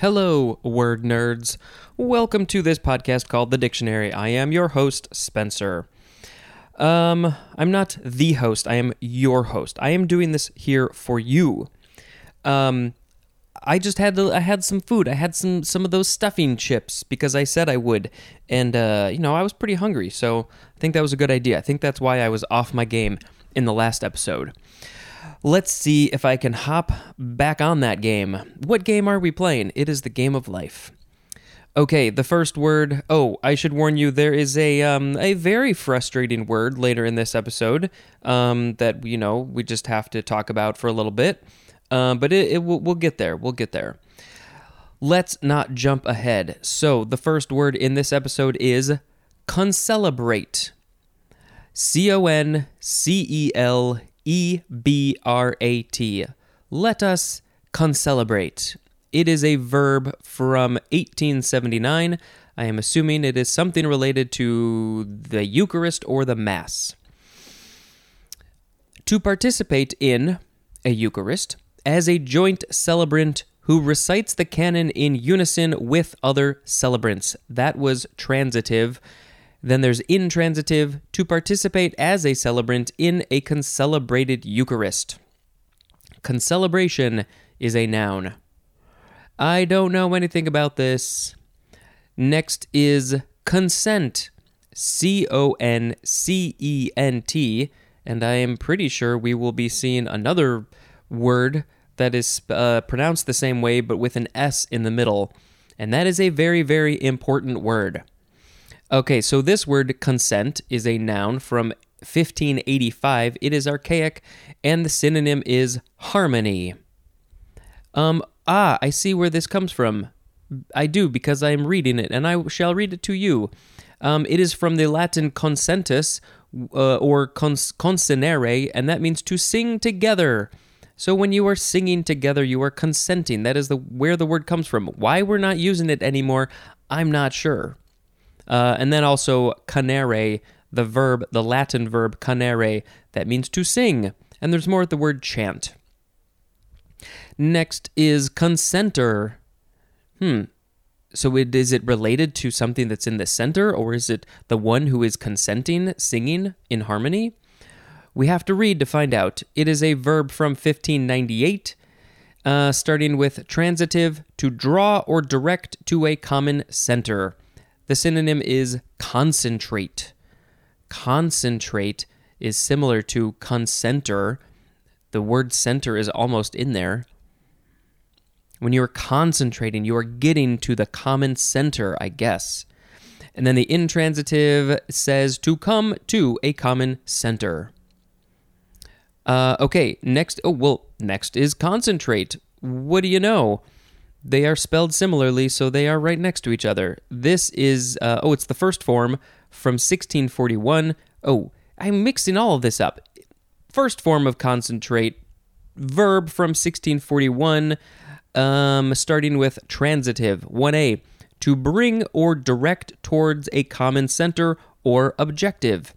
Hello, word nerds. Welcome to this podcast called The Dictionary. I am your host, Spencer. Um, I'm not the host, I am your host. I am doing this here for you. Um, I just had to, I had some food. I had some some of those stuffing chips because I said I would, and uh, you know I was pretty hungry, so I think that was a good idea. I think that's why I was off my game in the last episode. Let's see if I can hop back on that game. What game are we playing? It is the game of life. Okay, the first word. Oh, I should warn you. There is a um, a very frustrating word later in this episode um, that you know we just have to talk about for a little bit. Um, but it, it will, we'll get there. We'll get there. Let's not jump ahead. So the first word in this episode is concelebrate. C O N C E L E B R A T. Let us concelebrate. It is a verb from 1879. I am assuming it is something related to the Eucharist or the Mass. To participate in a Eucharist as a joint celebrant who recites the canon in unison with other celebrants. That was transitive. Then there's intransitive, to participate as a celebrant in a concelebrated Eucharist. Concelebration is a noun. I don't know anything about this. Next is concent. C O N C E N T. And I am pretty sure we will be seeing another word that is uh, pronounced the same way but with an S in the middle. And that is a very, very important word. Okay, so this word concent is a noun from 1585. It is archaic, and the synonym is harmony. Um, ah, I see where this comes from. I do because I am reading it, and I shall read it to you. Um, it is from the Latin concentus uh, or cons- consonere, and that means to sing together. So when you are singing together, you are consenting. That is the where the word comes from. Why we're not using it anymore, I'm not sure. Uh, and then also canere, the verb, the Latin verb canere, that means to sing. And there's more at the word chant. Next is concenter. Hmm. So it, is it related to something that's in the center, or is it the one who is consenting, singing in harmony? We have to read to find out. It is a verb from 1598, uh, starting with transitive, to draw or direct to a common center. The synonym is concentrate. Concentrate is similar to concenter. The word center is almost in there. When you are concentrating, you are getting to the common center, I guess. And then the intransitive says to come to a common center. Uh, okay, next. Oh, well, next is concentrate. What do you know? They are spelled similarly, so they are right next to each other. This is, uh, oh, it's the first form from 1641. Oh, I'm mixing all of this up. First form of concentrate, verb from 1641, um, starting with transitive. 1a, to bring or direct towards a common center or objective.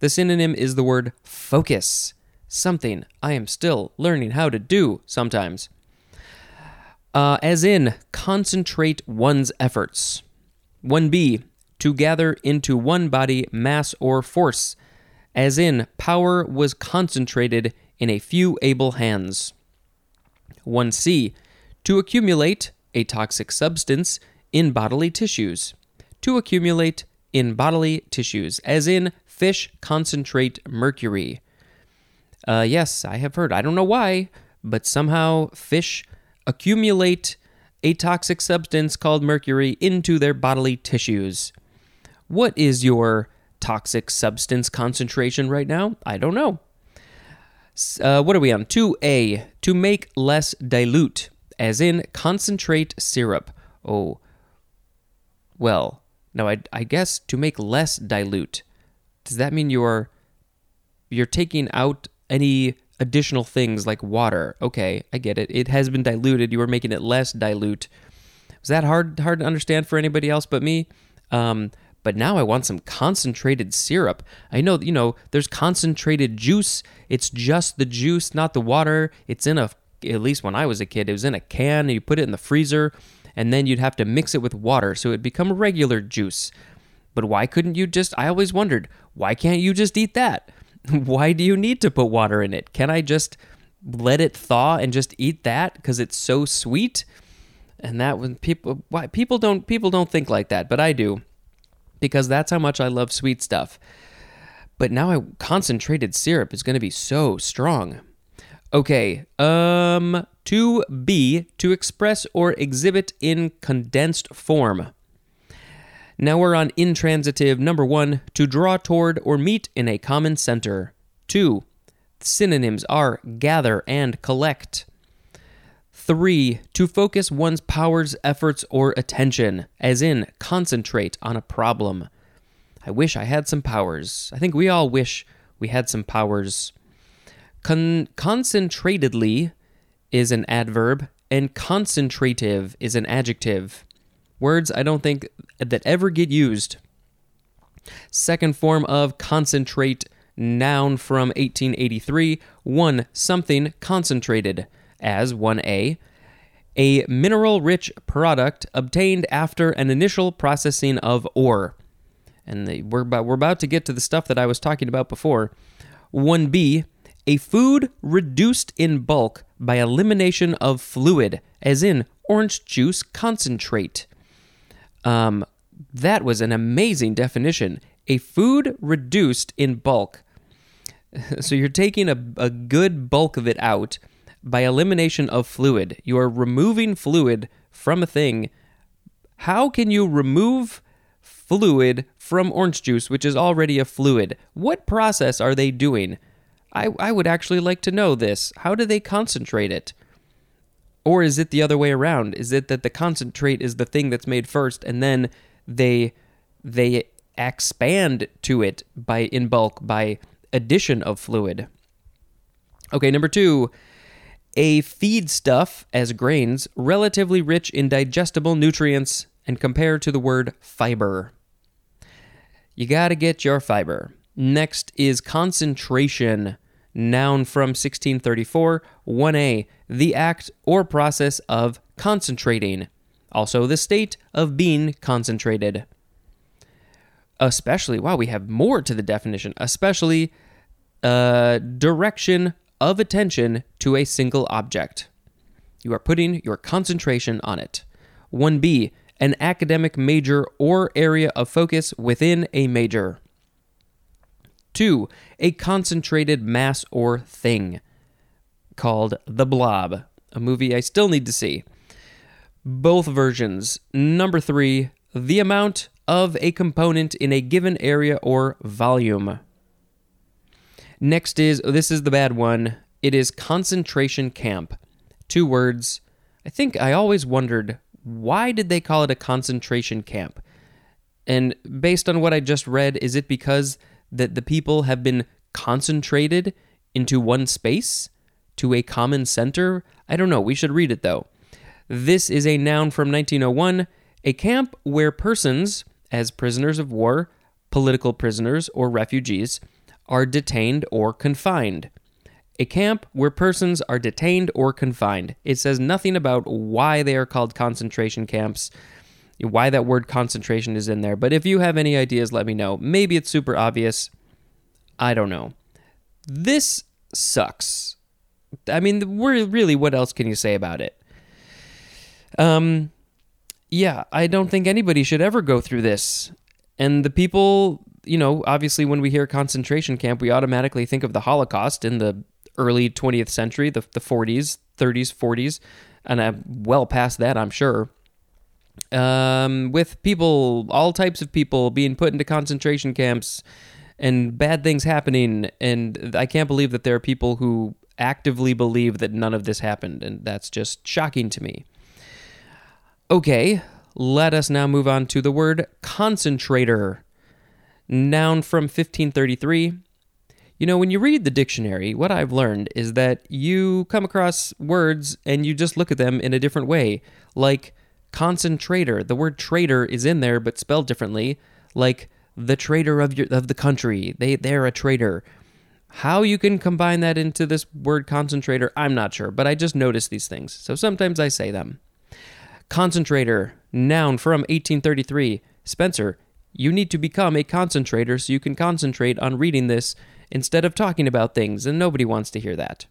The synonym is the word focus, something I am still learning how to do sometimes. Uh, as in, concentrate one's efforts. 1b, to gather into one body, mass, or force. As in, power was concentrated in a few able hands. 1c, to accumulate a toxic substance in bodily tissues. To accumulate in bodily tissues, as in, fish concentrate mercury. Uh, yes, I have heard. I don't know why, but somehow fish accumulate a toxic substance called mercury into their bodily tissues. What is your toxic substance concentration right now? I don't know. Uh, what are we on? 2A, to make less dilute, as in concentrate syrup. Oh, well, now I, I guess to make less dilute. Does that mean you're you're taking out any additional things like water. Okay, I get it. It has been diluted. You are making it less dilute. Was that hard hard to understand for anybody else but me? Um, but now I want some concentrated syrup. I know, you know, there's concentrated juice. It's just the juice, not the water. It's in a, at least when I was a kid, it was in a can. You put it in the freezer and then you'd have to mix it with water so it'd become regular juice. But why couldn't you just? I always wondered, why can't you just eat that? why do you need to put water in it? Can I just let it thaw and just eat that because it's so sweet? And that when people why people don't people don't think like that, but I do. Because that's how much I love sweet stuff. But now I concentrated syrup is going to be so strong. Okay, um to B to express or exhibit in condensed form. Now we're on intransitive number 1 to draw toward or meet in a common center. 2. Synonyms are gather and collect. 3. To focus one's powers, efforts, or attention, as in concentrate on a problem. I wish I had some powers. I think we all wish we had some powers. Con- concentratedly is an adverb, and concentrative is an adjective. Words I don't think that ever get used. Second form of concentrate, noun from 1883, one something concentrated, as 1a, a mineral rich product obtained after an initial processing of ore. And the, we're, about, we're about to get to the stuff that I was talking about before. 1b, a food reduced in bulk by elimination of fluid, as in orange juice concentrate. Um, that was an amazing definition. A food reduced in bulk. So you're taking a, a good bulk of it out by elimination of fluid. You are removing fluid from a thing. How can you remove fluid from orange juice, which is already a fluid? What process are they doing? I, I would actually like to know this. How do they concentrate it? Or is it the other way around? Is it that the concentrate is the thing that's made first and then they they expand to it by in bulk by addition of fluid? Okay, number 2, a feedstuff as grains relatively rich in digestible nutrients and compared to the word fiber. You got to get your fiber. Next is concentration noun from 1634, 1a, the act or process of concentrating, also the state of being concentrated. Especially, wow, we have more to the definition, especially uh, direction of attention to a single object. You are putting your concentration on it. 1b, an academic major or area of focus within a major. Two, a concentrated mass or thing called The Blob, a movie I still need to see. Both versions. Number three, the amount of a component in a given area or volume. Next is, this is the bad one. It is concentration camp. Two words. I think I always wondered why did they call it a concentration camp? And based on what I just read, is it because that the people have been concentrated into one space to a common center? I don't know. We should read it though. This is a noun from 1901, a camp where persons, as prisoners of war, political prisoners, or refugees, are detained or confined. A camp where persons are detained or confined. It says nothing about why they are called concentration camps why that word concentration is in there. But if you have any ideas, let me know. Maybe it's super obvious. I don't know. This sucks. I mean, we're really, what else can you say about it? Um, yeah, I don't think anybody should ever go through this. And the people, you know, obviously, when we hear concentration camp, we automatically think of the Holocaust in the early 20th century, the, the 40s, 30s, 40s, and I'm well past that, I'm sure um, with people, all types of people being put into concentration camps and bad things happening. And I can't believe that there are people who actively believe that none of this happened. And that's just shocking to me. Okay, let us now move on to the word concentrator. Noun from 1533. You know, when you read the dictionary, what I've learned is that you come across words and you just look at them in a different way. Like, concentrator. The word traitor is in there, but spelled differently, like the traitor of your of the country. They they're a traitor. How you can combine that into this word concentrator, I'm not sure, but I just noticed these things. So sometimes I say them. Concentrator, noun from 1833. Spencer, you need to become a concentrator so you can concentrate on reading this instead of talking about things, and nobody wants to hear that.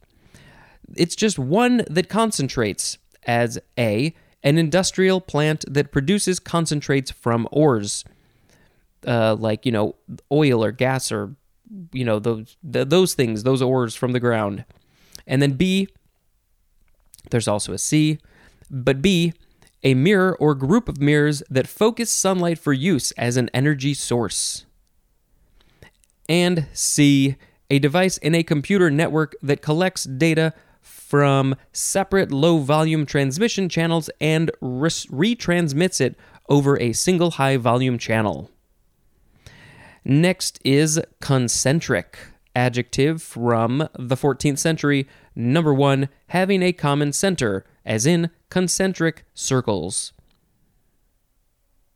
It's just one that concentrates as A, an industrial plant that produces concentrates from ores, uh, like, you know, oil or gas or, you know, those, those things, those ores from the ground. And then B, there's also a C, but B, a mirror or group of mirrors that focus sunlight for use as an energy source. And C, a device in a computer network that collects data from separate low volume transmission channels and retransmits it over a single high volume channel. Next is concentric, adjective from the 14th century. Number one, having a common center, as in concentric circles.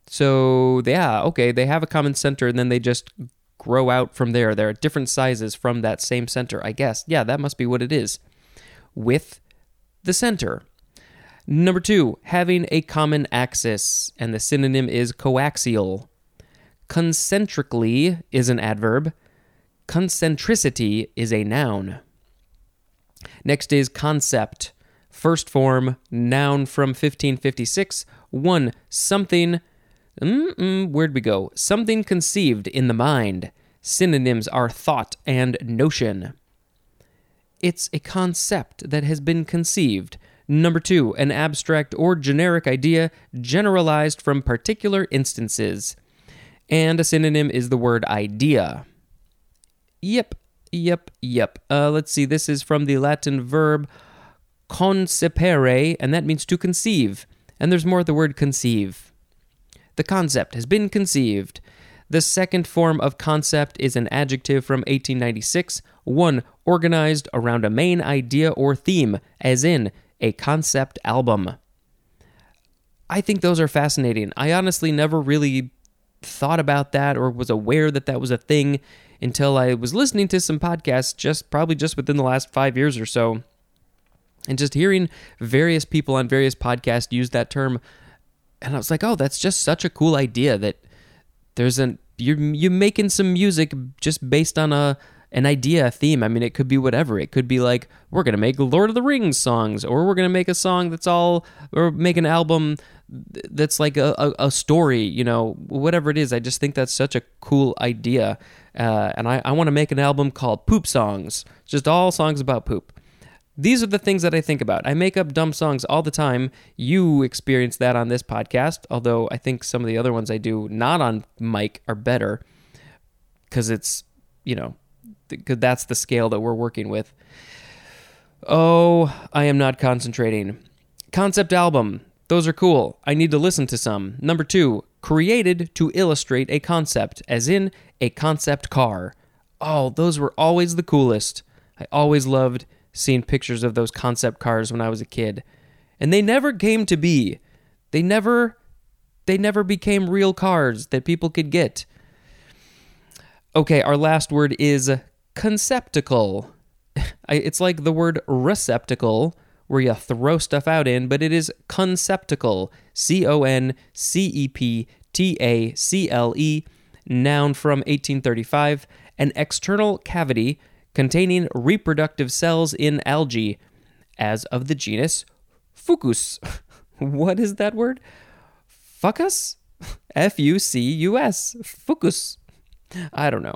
So, yeah, okay, they have a common center and then they just grow out from there. They're different sizes from that same center, I guess. Yeah, that must be what it is. With the center. Number two, having a common axis, and the synonym is coaxial. Concentrically is an adverb. Concentricity is a noun. Next is concept. First form, noun from 1556. One, something. Where'd we go? Something conceived in the mind. Synonyms are thought and notion. It's a concept that has been conceived. Number two, an abstract or generic idea generalized from particular instances. And a synonym is the word idea. Yep, yep, yep. Uh, let's see, this is from the Latin verb concepere, and that means to conceive. And there's more the word conceive. The concept has been conceived. The second form of concept is an adjective from 1896, one organized around a main idea or theme, as in a concept album. I think those are fascinating. I honestly never really thought about that or was aware that that was a thing until I was listening to some podcasts just probably just within the last 5 years or so. And just hearing various people on various podcasts use that term and I was like, "Oh, that's just such a cool idea that there's an you're you making some music just based on a an idea, a theme. I mean, it could be whatever. It could be like we're gonna make Lord of the Rings songs, or we're gonna make a song that's all, or make an album that's like a, a, a story. You know, whatever it is. I just think that's such a cool idea, uh, and I, I want to make an album called Poop Songs, just all songs about poop. These are the things that I think about. I make up dumb songs all the time. You experience that on this podcast, although I think some of the other ones I do not on mic are better because it's, you know, because that's the scale that we're working with. Oh, I am not concentrating. Concept album. Those are cool. I need to listen to some. Number two, created to illustrate a concept, as in a concept car. Oh, those were always the coolest. I always loved seeing pictures of those concept cars when I was a kid. And they never came to be. They never they never became real cars that people could get. Okay, our last word is conceptacle. It's like the word receptacle where you throw stuff out in, but it is conceptacle. C O N C E P T A C L E, noun from 1835, an external cavity containing reproductive cells in algae, as of the genus Fucus. what is that word? Fucus? F U C U S. Fucus. I don't know.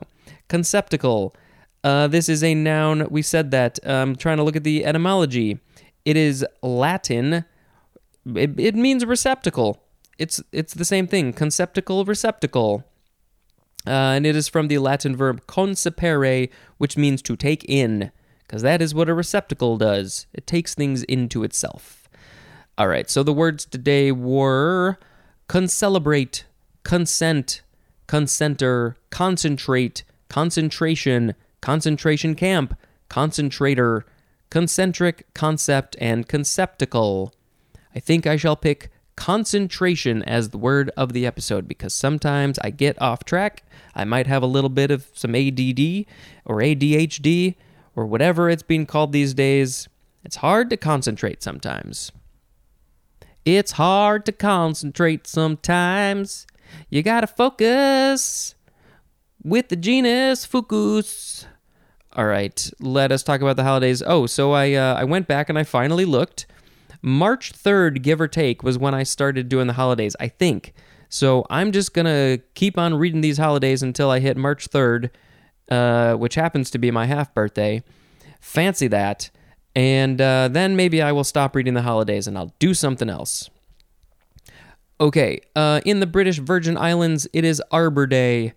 Conceptacle. Uh, this is a noun. We said that. I'm um, trying to look at the etymology. It is Latin. It, it means receptacle. It's it's the same thing. Conceptacle receptacle. Uh, and it is from the Latin verb concepere, which means to take in, because that is what a receptacle does. It takes things into itself. All right, so the words today were concelebrate, concent, concenter, concentrate, concentration, concentration camp, concentrator, concentric, concept, and conceptacle. I think I shall pick concentration as the word of the episode because sometimes I get off track. I might have a little bit of some ADD or ADHD or whatever it's being called these days. It's hard to concentrate sometimes. It's hard to concentrate sometimes. You gotta focus with the genus Fucus. All right, let us talk about the holidays. Oh, so I uh, I went back and I finally looked. March 3rd, give or take, was when I started doing the holidays, I think. So I'm just going to keep on reading these holidays until I hit March 3rd, uh, which happens to be my half birthday. Fancy that. And uh, then maybe I will stop reading the holidays and I'll do something else. Okay, uh, in the British Virgin Islands, it is Arbor Day.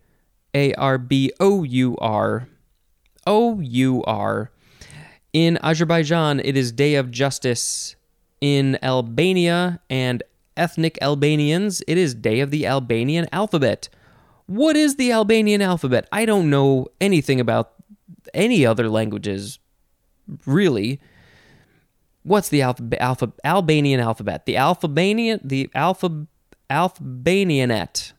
A R B O U R. O U R. In Azerbaijan, it is Day of Justice. In Albania and ethnic Albanians, it is Day of the Albanian Alphabet. What is the Albanian alphabet? I don't know anything about any other languages, really. What's the alpha, Albanian alphabet? The Albanian the alpha Albanianet.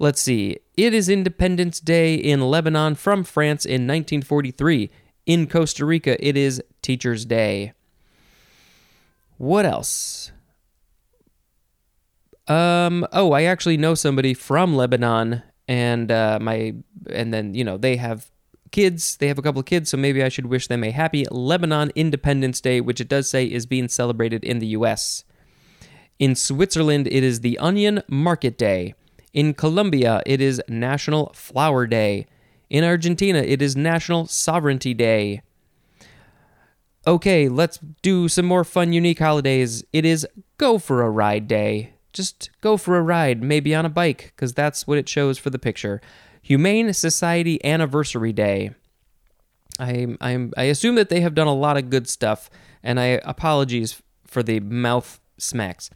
Let's see. It is Independence Day in Lebanon from France in 1943. In Costa Rica, it is Teacher's Day. What else? Um. Oh, I actually know somebody from Lebanon, and uh, my and then you know they have kids. They have a couple of kids, so maybe I should wish them a happy Lebanon Independence Day, which it does say is being celebrated in the U.S. In Switzerland, it is the Onion Market Day. In Colombia, it is National Flower Day. In Argentina, it is National Sovereignty Day okay, let's do some more fun, unique holidays. It is Go for a Ride Day. Just go for a ride, maybe on a bike, because that's what it shows for the picture. Humane Society Anniversary Day. I, I'm, I assume that they have done a lot of good stuff, and I apologies for the mouth smacks.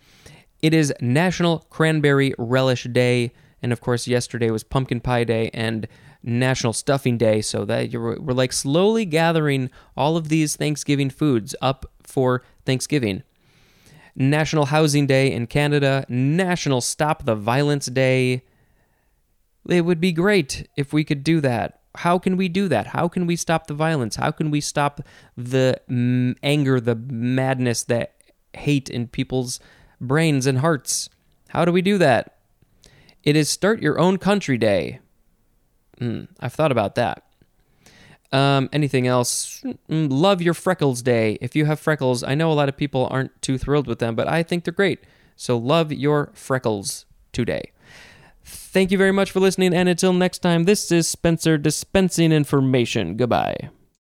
It is National Cranberry Relish Day, and of course, yesterday was Pumpkin Pie Day, and National Stuffing Day, so that you're, we're like slowly gathering all of these Thanksgiving foods up for Thanksgiving. National Housing Day in Canada, National Stop the Violence Day. It would be great if we could do that. How can we do that? How can we stop the violence? How can we stop the mm, anger, the madness, the hate in people's brains and hearts? How do we do that? It is Start Your Own Country Day. Mm, I've thought about that. Um, anything else? Mm, love your freckles day. If you have freckles, I know a lot of people aren't too thrilled with them, but I think they're great. So love your freckles today. Thank you very much for listening, and until next time, this is Spencer dispensing information. Goodbye.